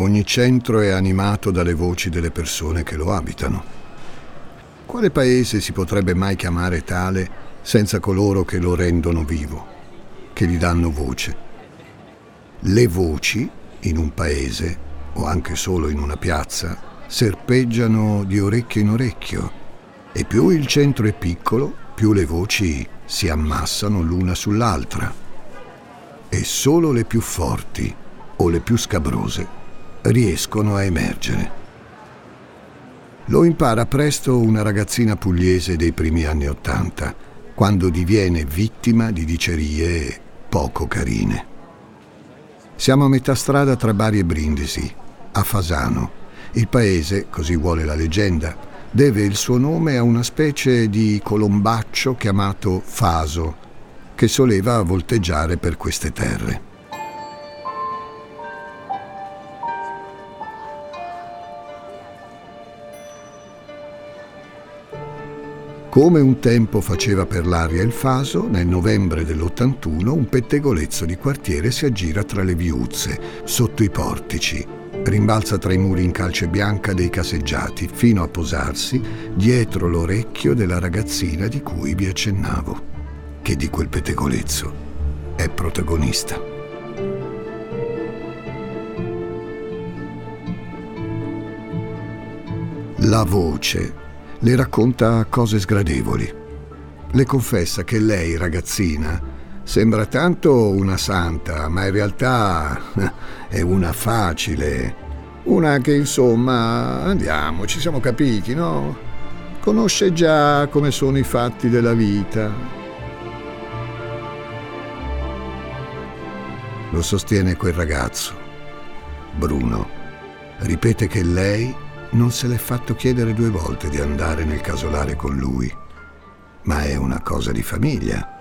Ogni centro è animato dalle voci delle persone che lo abitano. Quale paese si potrebbe mai chiamare tale senza coloro che lo rendono vivo, che gli danno voce? Le voci in un paese, o anche solo in una piazza, serpeggiano di orecchio in orecchio e più il centro è piccolo, più le voci si ammassano l'una sull'altra. E solo le più forti o le più scabrose riescono a emergere. Lo impara presto una ragazzina pugliese dei primi anni Ottanta, quando diviene vittima di dicerie poco carine. Siamo a metà strada tra Bari e Brindisi, a Fasano. Il paese, così vuole la leggenda, deve il suo nome a una specie di colombaccio chiamato Faso, che soleva volteggiare per queste terre. Come un tempo faceva per l'aria il Faso, nel novembre dell'81 un pettegolezzo di quartiere si aggira tra le viuzze, sotto i portici, rimbalza tra i muri in calce bianca dei caseggiati, fino a posarsi dietro l'orecchio della ragazzina di cui vi accennavo, che di quel pettegolezzo è protagonista. La voce le racconta cose sgradevoli. Le confessa che lei, ragazzina, sembra tanto una santa, ma in realtà è una facile. Una che insomma, andiamo, ci siamo capiti, no? Conosce già come sono i fatti della vita. Lo sostiene quel ragazzo, Bruno. Ripete che lei non se l'è fatto chiedere due volte di andare nel casolare con lui. Ma è una cosa di famiglia.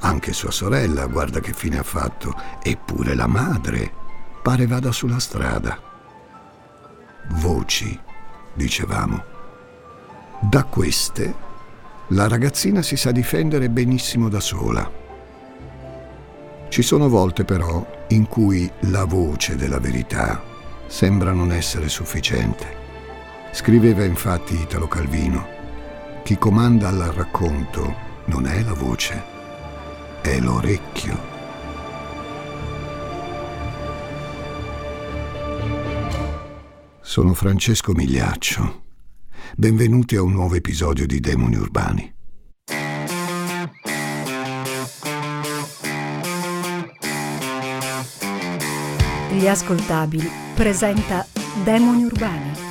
Anche sua sorella, guarda che fine ha fatto, eppure la madre, pare vada sulla strada. Voci, dicevamo. Da queste, la ragazzina si sa difendere benissimo da sola. Ci sono volte però in cui la voce della verità sembra non essere sufficiente. Scriveva infatti Italo Calvino, chi comanda al racconto non è la voce, è l'orecchio. Sono Francesco Migliaccio. Benvenuti a un nuovo episodio di Demoni Urbani. Gli ascoltabili presenta Demoni Urbani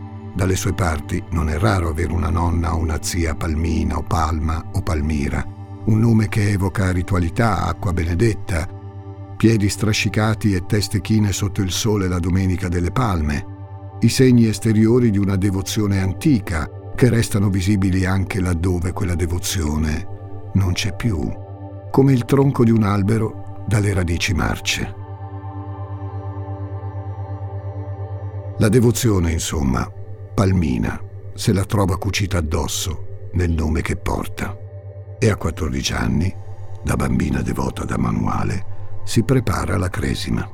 Dalle sue parti non è raro avere una nonna o una zia Palmina o Palma o Palmira, un nome che evoca ritualità, acqua benedetta, piedi strascicati e teste chine sotto il sole la domenica delle palme, i segni esteriori di una devozione antica che restano visibili anche laddove quella devozione non c'è più, come il tronco di un albero dalle radici marce. La devozione, insomma, Palmina se la trova cucita addosso nel nome che porta e a 14 anni, da bambina devota da manuale, si prepara alla cresima.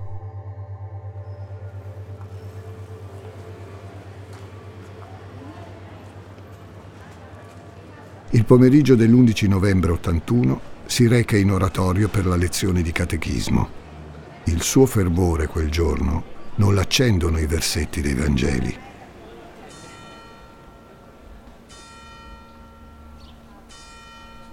Il pomeriggio dell'11 novembre 81 si reca in oratorio per la lezione di catechismo. Il suo fervore quel giorno non l'accendono i versetti dei Vangeli,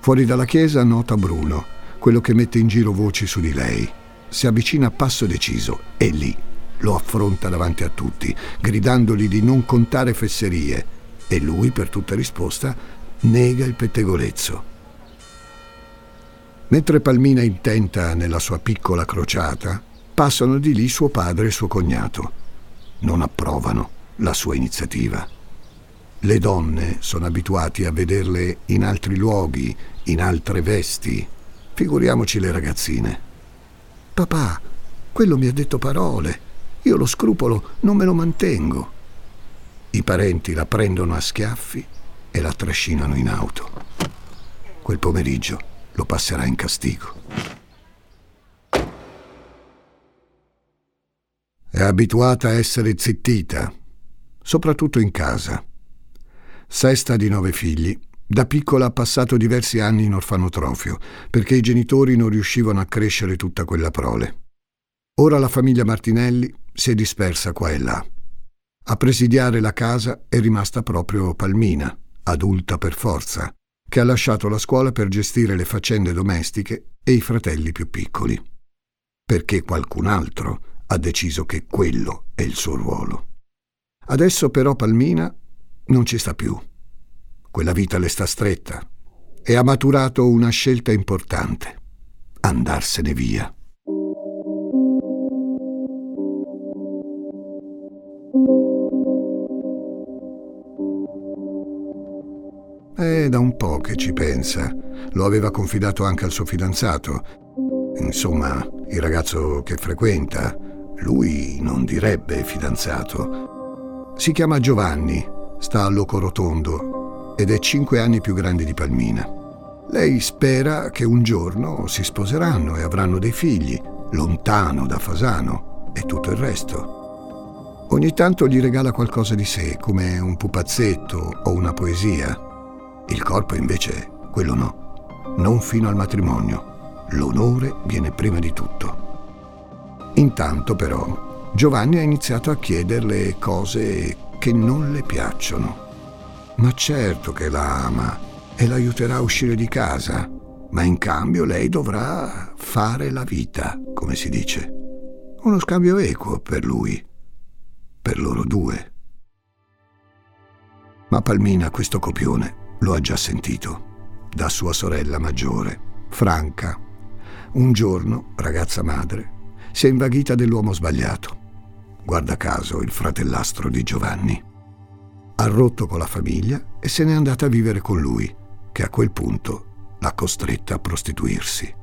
Fuori dalla chiesa nota Bruno, quello che mette in giro voci su di lei. Si avvicina a passo deciso e lì lo affronta davanti a tutti, gridandogli di non contare fesserie e lui, per tutta risposta, nega il pettegolezzo. Mentre Palmina intenta nella sua piccola crociata, passano di lì suo padre e suo cognato. Non approvano la sua iniziativa. Le donne sono abituate a vederle in altri luoghi, in altre vesti. Figuriamoci le ragazzine. Papà, quello mi ha detto parole. Io lo scrupolo non me lo mantengo. I parenti la prendono a schiaffi e la trascinano in auto. Quel pomeriggio lo passerà in castigo. È abituata a essere zittita, soprattutto in casa. Sesta di nove figli, da piccola ha passato diversi anni in orfanotrofio perché i genitori non riuscivano a crescere tutta quella prole. Ora la famiglia Martinelli si è dispersa qua e là. A presidiare la casa è rimasta proprio Palmina, adulta per forza, che ha lasciato la scuola per gestire le faccende domestiche e i fratelli più piccoli. Perché qualcun altro ha deciso che quello è il suo ruolo. Adesso però Palmina non ci sta più. Quella vita le sta stretta e ha maturato una scelta importante, andarsene via. È da un po' che ci pensa. Lo aveva confidato anche al suo fidanzato. Insomma, il ragazzo che frequenta, lui non direbbe fidanzato. Si chiama Giovanni, sta a Locorotondo ed è cinque anni più grande di Palmina. Lei spera che un giorno si sposeranno e avranno dei figli, lontano da Fasano e tutto il resto. Ogni tanto gli regala qualcosa di sé, come un pupazzetto o una poesia. Il corpo invece, quello no, non fino al matrimonio. L'onore viene prima di tutto. Intanto però Giovanni ha iniziato a chiederle cose che non le piacciono. Ma certo che la ama e l'aiuterà a uscire di casa, ma in cambio lei dovrà fare la vita, come si dice. Uno scambio equo per lui, per loro due. Ma Palmina questo copione lo ha già sentito da sua sorella maggiore, Franca. Un giorno, ragazza madre, si è invaghita dell'uomo sbagliato. Guarda caso il fratellastro di Giovanni. Ha rotto con la famiglia e se n'è andata a vivere con lui, che a quel punto l'ha costretta a prostituirsi.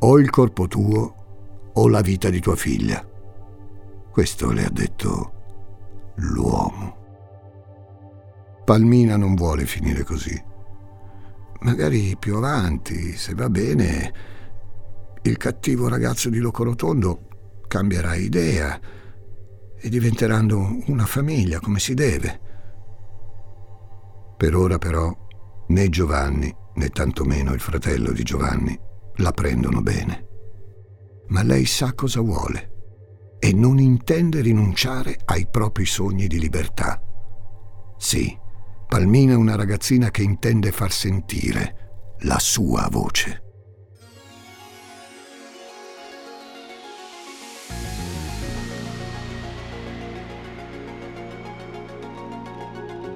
O il corpo tuo o la vita di tua figlia. Questo le ha detto l'uomo. Palmina non vuole finire così. Magari più avanti, se va bene, il cattivo ragazzo di Locorotondo cambierà idea e diventeranno una famiglia come si deve. Per ora però né Giovanni né tantomeno il fratello di Giovanni la prendono bene. Ma lei sa cosa vuole e non intende rinunciare ai propri sogni di libertà. Sì, Palmina è una ragazzina che intende far sentire la sua voce.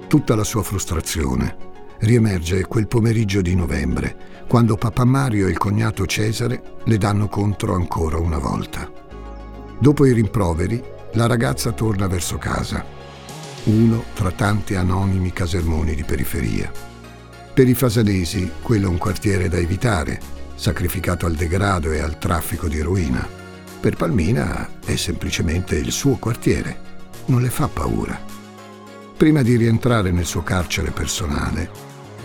Tutta la sua frustrazione riemerge quel pomeriggio di novembre, quando papà Mario e il cognato Cesare le danno contro ancora una volta. Dopo i rimproveri, la ragazza torna verso casa uno tra tanti anonimi casermoni di periferia. Per i fasanesi quello è un quartiere da evitare, sacrificato al degrado e al traffico di eroina. Per Palmina è semplicemente il suo quartiere, non le fa paura. Prima di rientrare nel suo carcere personale,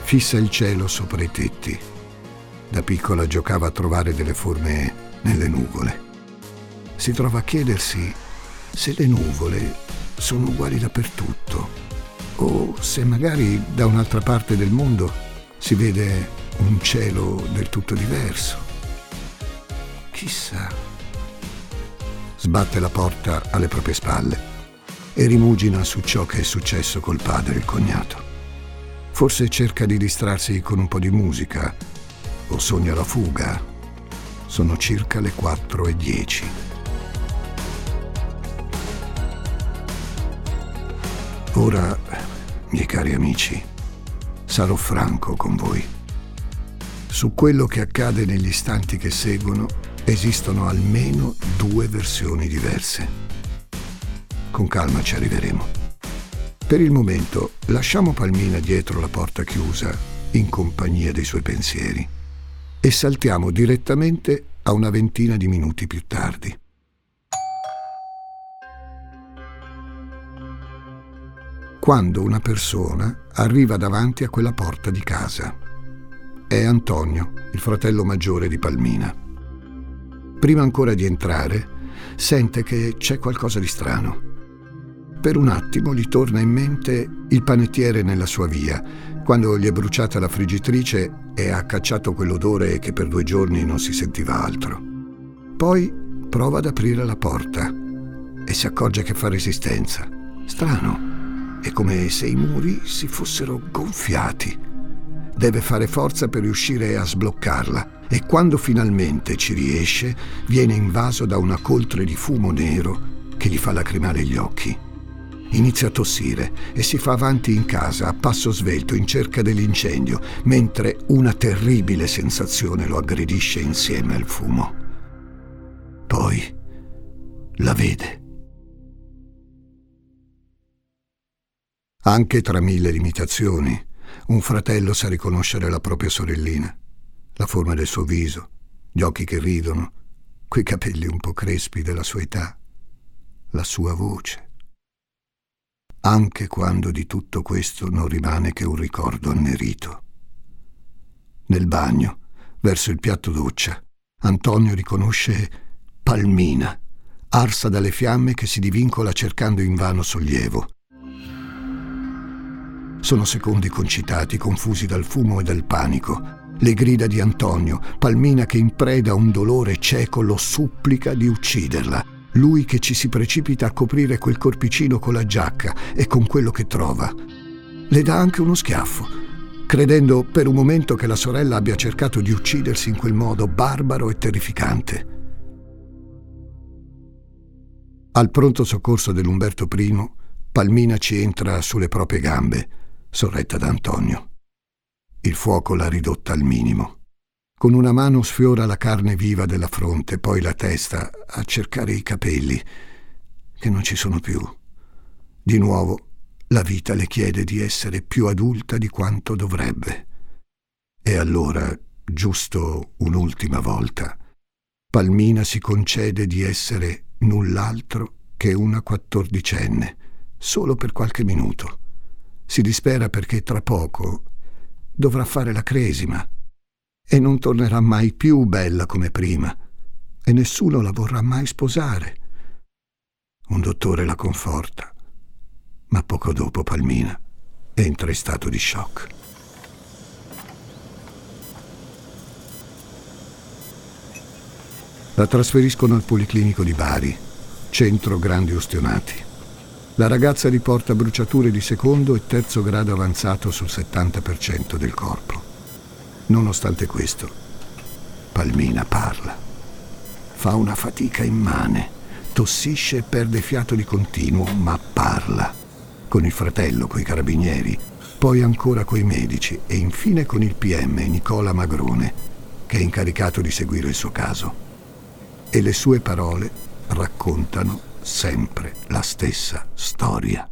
fissa il cielo sopra i tetti. Da piccola giocava a trovare delle forme nelle nuvole. Si trova a chiedersi se le nuvole sono uguali dappertutto. O se magari da un'altra parte del mondo si vede un cielo del tutto diverso. Chissà. Sbatte la porta alle proprie spalle e rimugina su ciò che è successo col padre e il cognato. Forse cerca di distrarsi con un po' di musica o sogna la fuga Sono circa le 4 e 10. Ora, miei cari amici, sarò franco con voi. Su quello che accade negli istanti che seguono esistono almeno due versioni diverse. Con calma ci arriveremo. Per il momento lasciamo Palmina dietro la porta chiusa, in compagnia dei suoi pensieri, e saltiamo direttamente a una ventina di minuti più tardi. Quando una persona arriva davanti a quella porta di casa. È Antonio, il fratello maggiore di Palmina. Prima ancora di entrare, sente che c'è qualcosa di strano. Per un attimo gli torna in mente il panettiere nella sua via, quando gli è bruciata la friggitrice e ha cacciato quell'odore che per due giorni non si sentiva altro. Poi prova ad aprire la porta e si accorge che fa resistenza. Strano, è come se i muri si fossero gonfiati. Deve fare forza per riuscire a sbloccarla e quando finalmente ci riesce viene invaso da una coltre di fumo nero che gli fa lacrimare gli occhi. Inizia a tossire e si fa avanti in casa a passo svelto in cerca dell'incendio, mentre una terribile sensazione lo aggredisce insieme al fumo. Poi la vede. Anche tra mille limitazioni, un fratello sa riconoscere la propria sorellina, la forma del suo viso, gli occhi che ridono, quei capelli un po' crespi della sua età, la sua voce anche quando di tutto questo non rimane che un ricordo annerito. Nel bagno, verso il piatto doccia, Antonio riconosce Palmina, arsa dalle fiamme che si divincola cercando invano sollievo. Sono secondi concitati, confusi dal fumo e dal panico. Le grida di Antonio, Palmina che in preda a un dolore cieco lo supplica di ucciderla lui che ci si precipita a coprire quel corpicino con la giacca e con quello che trova. Le dà anche uno schiaffo, credendo per un momento che la sorella abbia cercato di uccidersi in quel modo barbaro e terrificante. Al pronto soccorso dell'Umberto I, Palmina ci entra sulle proprie gambe, sorretta da Antonio. Il fuoco l'ha ridotta al minimo. Con una mano sfiora la carne viva della fronte, poi la testa a cercare i capelli, che non ci sono più. Di nuovo la vita le chiede di essere più adulta di quanto dovrebbe. E allora, giusto un'ultima volta, Palmina si concede di essere null'altro che una quattordicenne, solo per qualche minuto. Si dispera perché tra poco dovrà fare la cresima e non tornerà mai più bella come prima e nessuno la vorrà mai sposare. Un dottore la conforta, ma poco dopo Palmina entra in stato di shock. La trasferiscono al Policlinico di Bari, centro grandi ustionati. La ragazza riporta bruciature di secondo e terzo grado avanzato sul 70% del corpo. Nonostante questo, Palmina parla. Fa una fatica immane, tossisce e perde fiato di continuo, ma parla. Con il fratello, coi carabinieri, poi ancora coi medici e infine con il PM Nicola Magrone, che è incaricato di seguire il suo caso. E le sue parole raccontano sempre la stessa storia.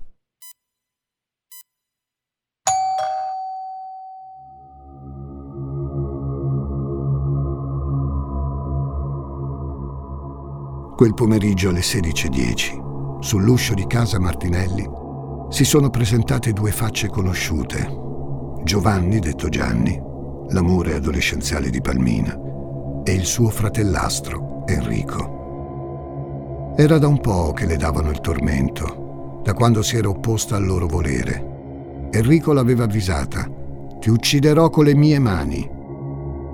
Quel pomeriggio alle 16.10, sull'uscio di casa Martinelli, si sono presentate due facce conosciute. Giovanni, detto Gianni, l'amore adolescenziale di Palmina, e il suo fratellastro, Enrico. Era da un po' che le davano il tormento, da quando si era opposta al loro volere. Enrico l'aveva avvisata, ti ucciderò con le mie mani.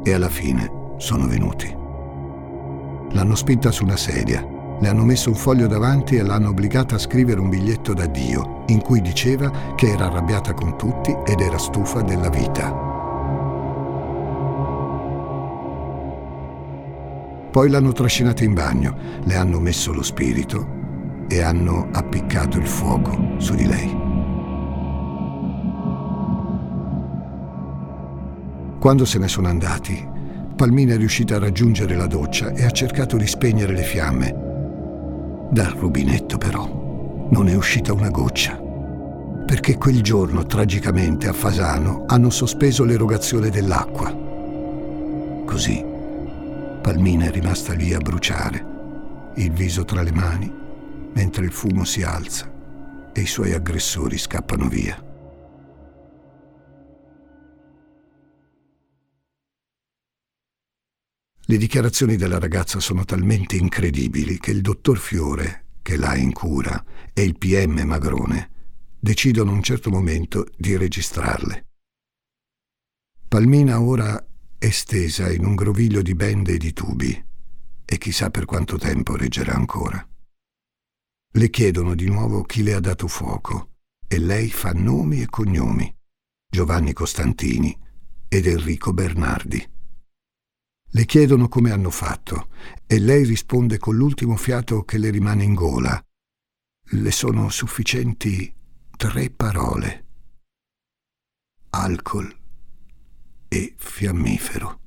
E alla fine sono venuti. L'hanno spinta su una sedia, le hanno messo un foglio davanti e l'hanno obbligata a scrivere un biglietto d'addio in cui diceva che era arrabbiata con tutti ed era stufa della vita. Poi l'hanno trascinata in bagno, le hanno messo lo spirito e hanno appiccato il fuoco su di lei. Quando se ne sono andati, Palmina è riuscita a raggiungere la doccia e ha cercato di spegnere le fiamme. Dal rubinetto però non è uscita una goccia, perché quel giorno tragicamente a Fasano hanno sospeso l'erogazione dell'acqua. Così Palmina è rimasta lì a bruciare, il viso tra le mani, mentre il fumo si alza e i suoi aggressori scappano via. Le dichiarazioni della ragazza sono talmente incredibili che il dottor Fiore, che l'ha in cura, e il PM Magrone decidono a un certo momento di registrarle. Palmina ora è stesa in un groviglio di bende e di tubi e chissà per quanto tempo reggerà ancora. Le chiedono di nuovo chi le ha dato fuoco e lei fa nomi e cognomi, Giovanni Costantini ed Enrico Bernardi. Le chiedono come hanno fatto e lei risponde con l'ultimo fiato che le rimane in gola. Le sono sufficienti tre parole. Alcol e fiammifero.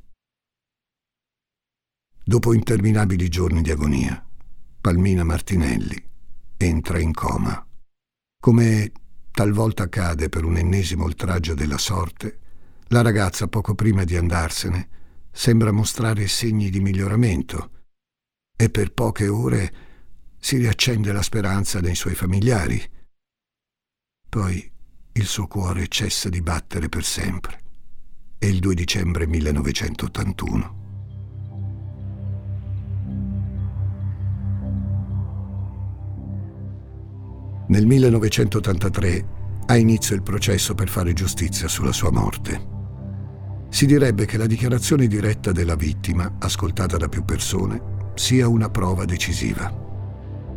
Dopo interminabili giorni di agonia, Palmina Martinelli entra in coma. Come talvolta accade per un ennesimo oltraggio della sorte, la ragazza poco prima di andarsene sembra mostrare segni di miglioramento e per poche ore si riaccende la speranza nei suoi familiari. Poi il suo cuore cessa di battere per sempre. È il 2 dicembre 1981. Nel 1983 ha inizio il processo per fare giustizia sulla sua morte. Si direbbe che la dichiarazione diretta della vittima, ascoltata da più persone, sia una prova decisiva.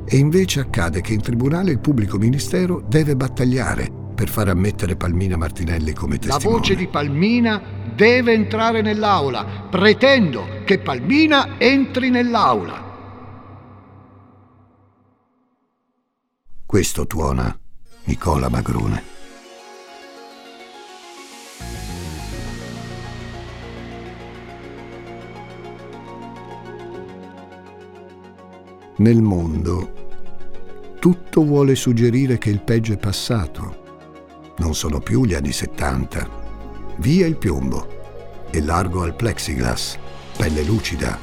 E invece accade che in tribunale il pubblico ministero deve battagliare per far ammettere Palmina Martinelli come testimone. La voce di Palmina deve entrare nell'aula. Pretendo che Palmina entri nell'aula. Questo tuona Nicola Magrone. Nel mondo tutto vuole suggerire che il peggio è passato. Non sono più gli anni 70. Via il piombo e largo al plexiglass, pelle lucida,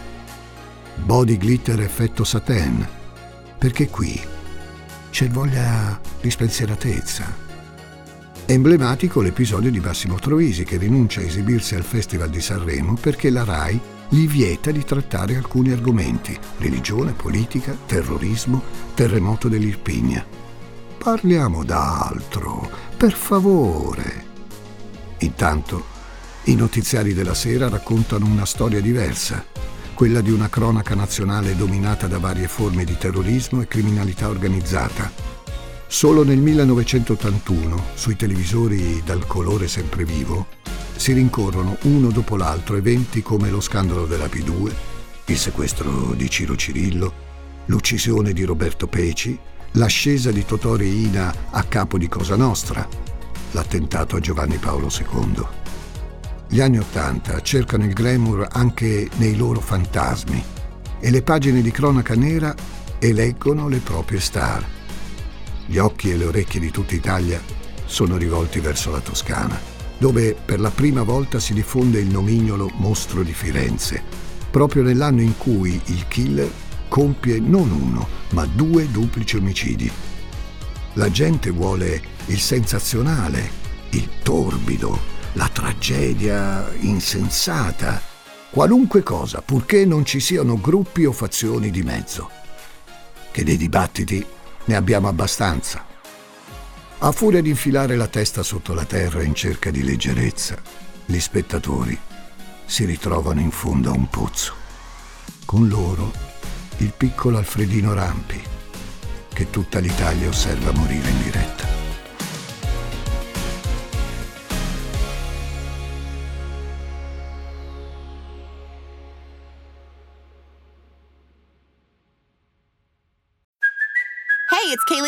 body glitter effetto satin, perché qui c'è voglia di spensieratezza. Emblematico l'episodio di Massimo Troisi che rinuncia a esibirsi al Festival di Sanremo perché la RAI gli vieta di trattare alcuni argomenti, religione, politica, terrorismo, terremoto dell'Irpigna. Parliamo d'altro, per favore. Intanto, i notiziari della sera raccontano una storia diversa, quella di una cronaca nazionale dominata da varie forme di terrorismo e criminalità organizzata. Solo nel 1981, sui televisori dal colore sempre vivo, si rincorrono uno dopo l'altro eventi come lo scandalo della P2, il sequestro di Ciro Cirillo, l'uccisione di Roberto Peci, l'ascesa di Totò Reina a capo di Cosa Nostra, l'attentato a Giovanni Paolo II. Gli anni Ottanta cercano il glamour anche nei loro fantasmi e le pagine di cronaca nera eleggono le proprie star. Gli occhi e le orecchie di tutta Italia sono rivolti verso la Toscana dove per la prima volta si diffonde il nomignolo Mostro di Firenze, proprio nell'anno in cui il killer compie non uno, ma due duplici omicidi. La gente vuole il sensazionale, il torbido, la tragedia insensata, qualunque cosa, purché non ci siano gruppi o fazioni di mezzo. Che dei dibattiti ne abbiamo abbastanza. A furia di infilare la testa sotto la terra in cerca di leggerezza, gli spettatori si ritrovano in fondo a un pozzo. Con loro il piccolo Alfredino Rampi, che tutta l'Italia osserva morire in diretta.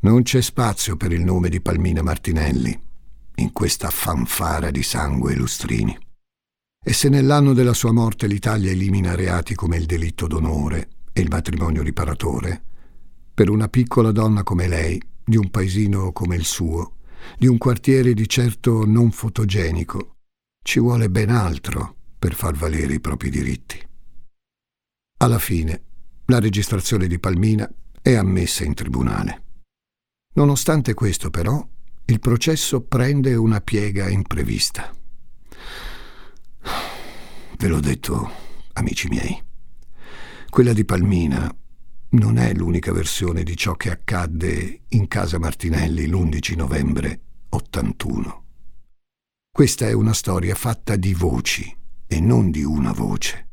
Non c'è spazio per il nome di Palmina Martinelli in questa fanfara di sangue e lustrini. E se nell'anno della sua morte l'Italia elimina reati come il delitto d'onore e il matrimonio riparatore, per una piccola donna come lei, di un paesino come il suo, di un quartiere di certo non fotogenico, ci vuole ben altro per far valere i propri diritti. Alla fine, la registrazione di Palmina è ammessa in tribunale. Nonostante questo, però, il processo prende una piega imprevista. Ve l'ho detto, amici miei. Quella di Palmina non è l'unica versione di ciò che accadde in casa Martinelli l'11 novembre 81. Questa è una storia fatta di voci e non di una voce,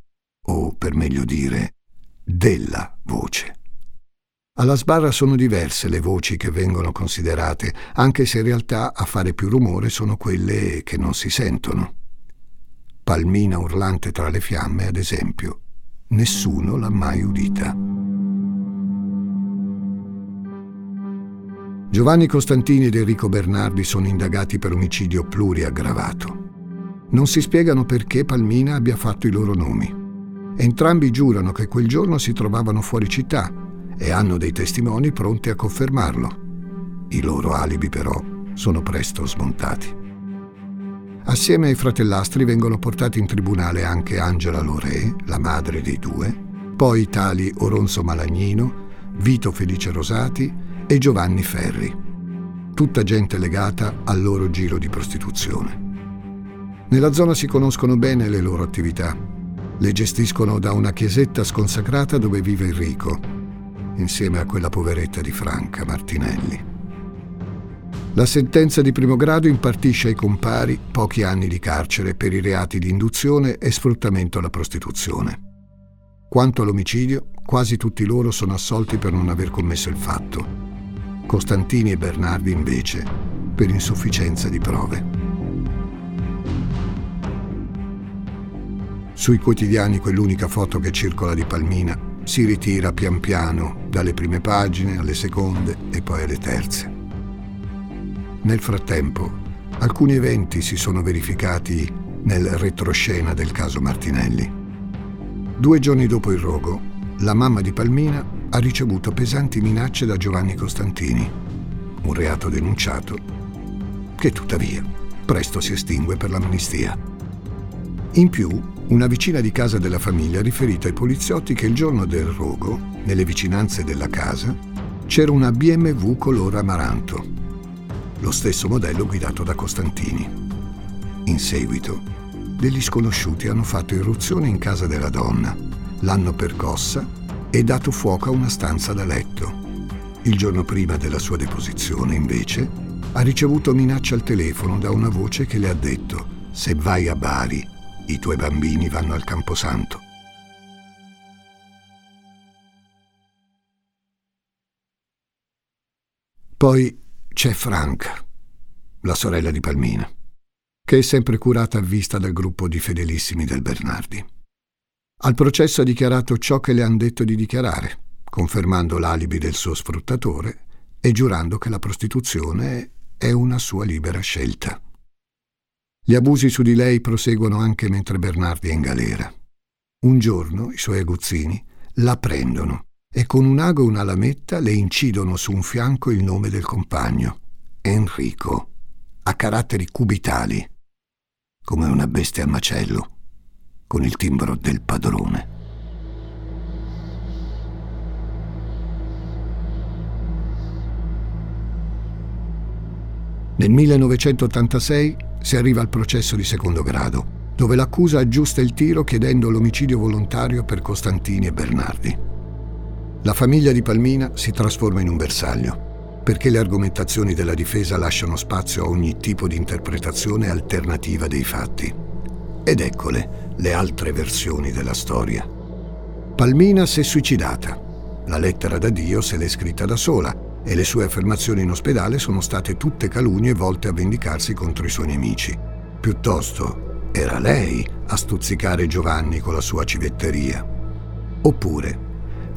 o per meglio dire, della voce. Alla sbarra sono diverse le voci che vengono considerate, anche se in realtà a fare più rumore sono quelle che non si sentono. Palmina urlante tra le fiamme, ad esempio, nessuno l'ha mai udita. Giovanni Costantini ed Enrico Bernardi sono indagati per omicidio pluriaggravato. Non si spiegano perché Palmina abbia fatto i loro nomi. Entrambi giurano che quel giorno si trovavano fuori città e hanno dei testimoni pronti a confermarlo. I loro alibi però sono presto smontati. Assieme ai fratellastri vengono portati in tribunale anche Angela Loré, la madre dei due, poi tali Oronzo Malagnino, Vito Felice Rosati e Giovanni Ferri, tutta gente legata al loro giro di prostituzione. Nella zona si conoscono bene le loro attività. Le gestiscono da una chiesetta sconsacrata dove vive Enrico, insieme a quella poveretta di Franca Martinelli. La sentenza di primo grado impartisce ai compari pochi anni di carcere per i reati di induzione e sfruttamento alla prostituzione. Quanto all'omicidio, quasi tutti loro sono assolti per non aver commesso il fatto. Costantini e Bernardi invece per insufficienza di prove. Sui quotidiani quell'unica foto che circola di Palmina si ritira pian piano dalle prime pagine alle seconde e poi alle terze. Nel frattempo, alcuni eventi si sono verificati nel retroscena del caso Martinelli. Due giorni dopo il rogo, la mamma di Palmina ha ricevuto pesanti minacce da Giovanni Costantini, un reato denunciato che tuttavia presto si estingue per l'amnistia. In più, una vicina di casa della famiglia ha riferito ai poliziotti che il giorno del rogo, nelle vicinanze della casa, c'era una BMW color amaranto, lo stesso modello guidato da Costantini. In seguito, degli sconosciuti hanno fatto irruzione in casa della donna, l'hanno percossa e dato fuoco a una stanza da letto. Il giorno prima della sua deposizione, invece, ha ricevuto minacce al telefono da una voce che le ha detto se vai a Bari i tuoi bambini vanno al Camposanto. Poi c'è Franca, la sorella di Palmina, che è sempre curata a vista dal gruppo di fedelissimi del Bernardi. Al processo ha dichiarato ciò che le han detto di dichiarare, confermando l'alibi del suo sfruttatore e giurando che la prostituzione è una sua libera scelta. Gli abusi su di lei proseguono anche mentre Bernardi è in galera. Un giorno i suoi aguzzini la prendono e con un ago e una lametta le incidono su un fianco il nome del compagno, Enrico, a caratteri cubitali, come una bestia a macello, con il timbro del padrone. Nel 1986 si arriva al processo di secondo grado, dove l'accusa aggiusta il tiro chiedendo l'omicidio volontario per Costantini e Bernardi. La famiglia di Palmina si trasforma in un bersaglio, perché le argomentazioni della difesa lasciano spazio a ogni tipo di interpretazione alternativa dei fatti. Ed eccole le altre versioni della storia. Palmina si è suicidata. La lettera da Dio se l'è scritta da sola e le sue affermazioni in ospedale sono state tutte calunnie volte a vendicarsi contro i suoi nemici. Piuttosto era lei a stuzzicare Giovanni con la sua civetteria. Oppure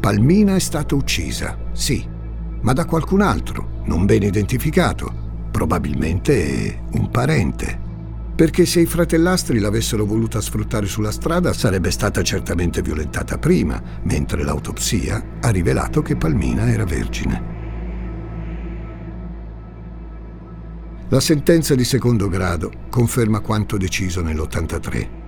Palmina è stata uccisa, sì, ma da qualcun altro, non ben identificato, probabilmente un parente. Perché se i fratellastri l'avessero voluta sfruttare sulla strada sarebbe stata certamente violentata prima, mentre l'autopsia ha rivelato che Palmina era vergine. La sentenza di secondo grado conferma quanto deciso nell'83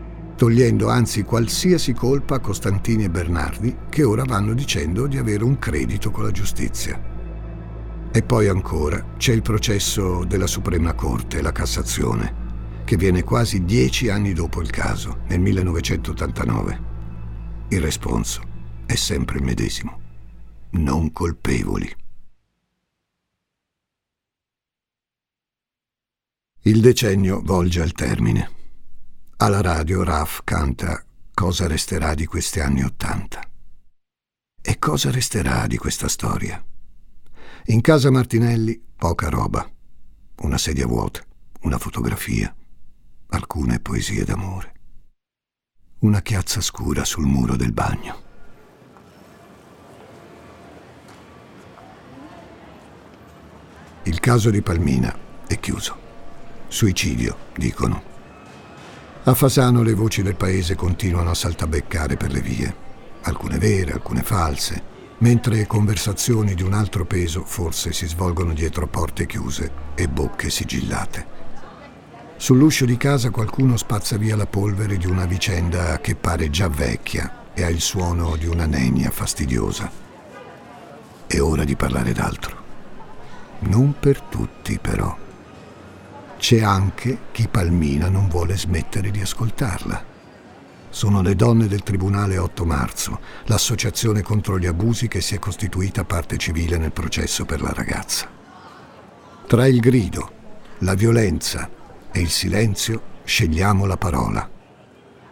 togliendo anzi qualsiasi colpa a Costantini e Bernardi che ora vanno dicendo di avere un credito con la giustizia. E poi ancora c'è il processo della Suprema Corte, la Cassazione, che viene quasi dieci anni dopo il caso, nel 1989. Il responso è sempre il medesimo. Non colpevoli. Il decennio volge al termine. Alla radio Raf canta Cosa resterà di questi anni Ottanta. E cosa resterà di questa storia? In casa Martinelli poca roba, una sedia vuota, una fotografia, alcune poesie d'amore, una chiazza scura sul muro del bagno. Il caso di Palmina è chiuso. Suicidio, dicono. A Fasano le voci del paese continuano a saltabeccare per le vie, alcune vere, alcune false, mentre conversazioni di un altro peso forse si svolgono dietro porte chiuse e bocche sigillate. Sull'uscio di casa qualcuno spazza via la polvere di una vicenda che pare già vecchia e ha il suono di una nenia fastidiosa. È ora di parlare d'altro. Non per tutti, però. C'è anche chi Palmina non vuole smettere di ascoltarla. Sono le donne del Tribunale 8 marzo, l'associazione contro gli abusi che si è costituita parte civile nel processo per la ragazza. Tra il grido, la violenza e il silenzio scegliamo la parola.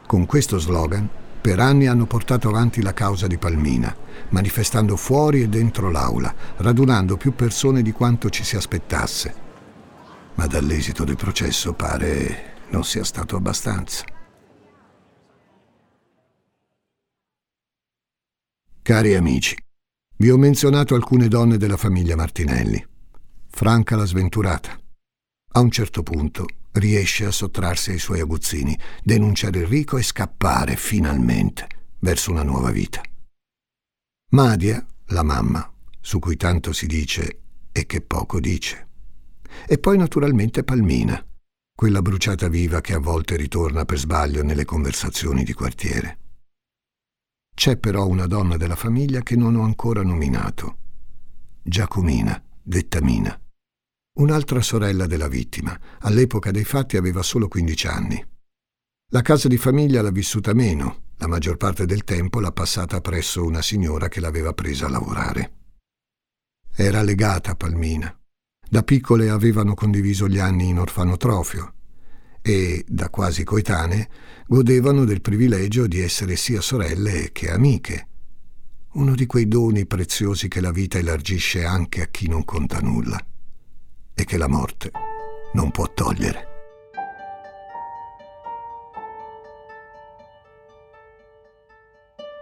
Con questo slogan per anni hanno portato avanti la causa di Palmina, manifestando fuori e dentro l'aula, radunando più persone di quanto ci si aspettasse ma dall'esito del processo pare non sia stato abbastanza. Cari amici, vi ho menzionato alcune donne della famiglia Martinelli. Franca la sventurata. A un certo punto riesce a sottrarsi ai suoi aguzzini, denunciare Enrico e scappare finalmente verso una nuova vita. Madia, la mamma, su cui tanto si dice e che poco dice. E poi naturalmente Palmina, quella bruciata viva che a volte ritorna per sbaglio nelle conversazioni di quartiere. C'è però una donna della famiglia che non ho ancora nominato. Giacomina, detta Mina. Un'altra sorella della vittima, all'epoca dei fatti aveva solo 15 anni. La casa di famiglia l'ha vissuta meno, la maggior parte del tempo l'ha passata presso una signora che l'aveva presa a lavorare. Era legata a Palmina, da piccole avevano condiviso gli anni in orfanotrofio e, da quasi coetanee, godevano del privilegio di essere sia sorelle che amiche. Uno di quei doni preziosi che la vita elargisce anche a chi non conta nulla e che la morte non può togliere.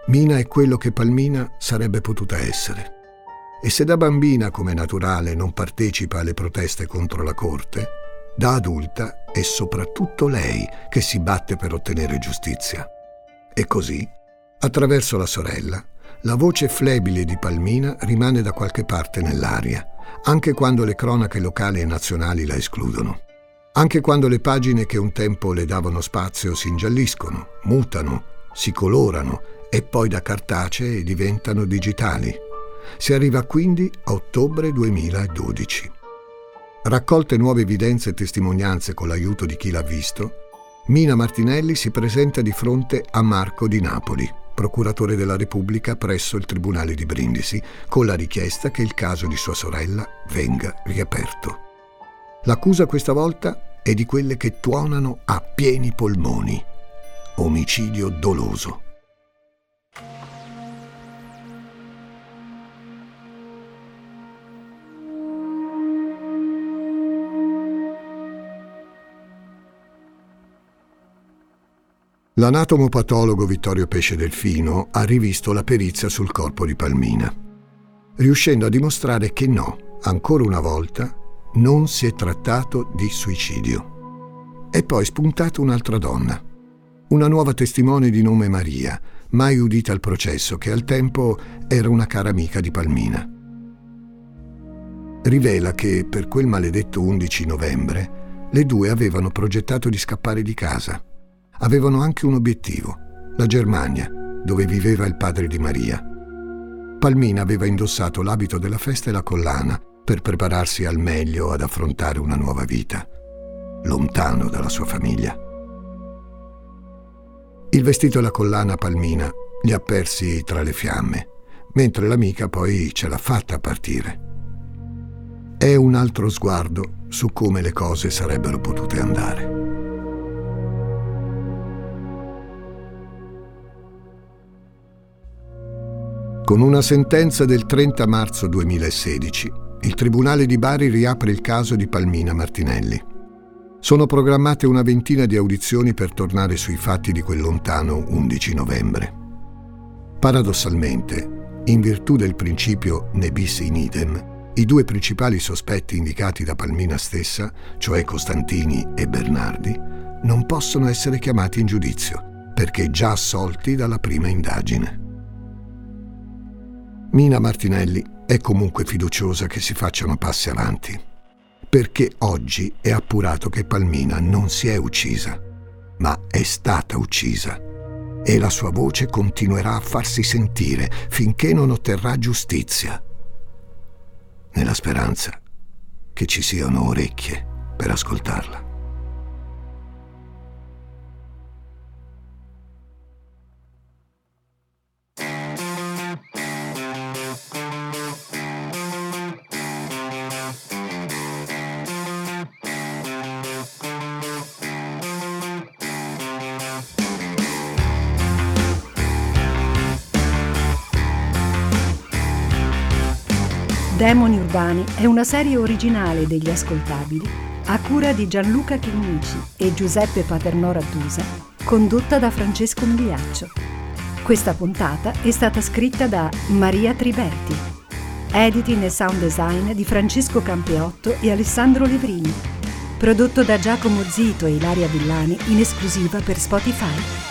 Mina è quello che Palmina sarebbe potuta essere. E se da bambina, come naturale, non partecipa alle proteste contro la Corte, da adulta è soprattutto lei che si batte per ottenere giustizia. E così, attraverso la sorella, la voce flebile di Palmina rimane da qualche parte nell'aria, anche quando le cronache locali e nazionali la escludono. Anche quando le pagine che un tempo le davano spazio si ingialliscono, mutano, si colorano e poi da cartacee diventano digitali. Si arriva quindi a ottobre 2012. Raccolte nuove evidenze e testimonianze con l'aiuto di chi l'ha visto, Mina Martinelli si presenta di fronte a Marco di Napoli, procuratore della Repubblica presso il Tribunale di Brindisi, con la richiesta che il caso di sua sorella venga riaperto. L'accusa questa volta è di quelle che tuonano a pieni polmoni. Omicidio doloso. L'anatomopatologo Vittorio Pesce Delfino ha rivisto la perizia sul corpo di Palmina, riuscendo a dimostrare che no, ancora una volta, non si è trattato di suicidio. È poi spuntata un'altra donna, una nuova testimone di nome Maria, mai udita al processo, che al tempo era una cara amica di Palmina. Rivela che per quel maledetto 11 novembre le due avevano progettato di scappare di casa avevano anche un obiettivo, la Germania, dove viveva il padre di Maria. Palmina aveva indossato l'abito della festa e la collana per prepararsi al meglio ad affrontare una nuova vita, lontano dalla sua famiglia. Il vestito e la collana Palmina li ha persi tra le fiamme, mentre l'amica poi ce l'ha fatta a partire. È un altro sguardo su come le cose sarebbero potute andare. Con una sentenza del 30 marzo 2016, il Tribunale di Bari riapre il caso di Palmina Martinelli. Sono programmate una ventina di audizioni per tornare sui fatti di quel lontano 11 novembre. Paradossalmente, in virtù del principio ne bis in idem, i due principali sospetti indicati da Palmina stessa, cioè Costantini e Bernardi, non possono essere chiamati in giudizio, perché già assolti dalla prima indagine. Mina Martinelli è comunque fiduciosa che si facciano passi avanti, perché oggi è appurato che Palmina non si è uccisa, ma è stata uccisa e la sua voce continuerà a farsi sentire finché non otterrà giustizia, nella speranza che ci siano orecchie per ascoltarla. Urbani è una serie originale degli ascoltabili a cura di Gianluca Chinnici e Giuseppe Paternò Rattusa, condotta da Francesco Migliaccio. Questa puntata è stata scritta da Maria Triberti. Editing e sound design di Francesco Campeotto e Alessandro Levrini. Prodotto da Giacomo Zito e Ilaria Villani in esclusiva per Spotify.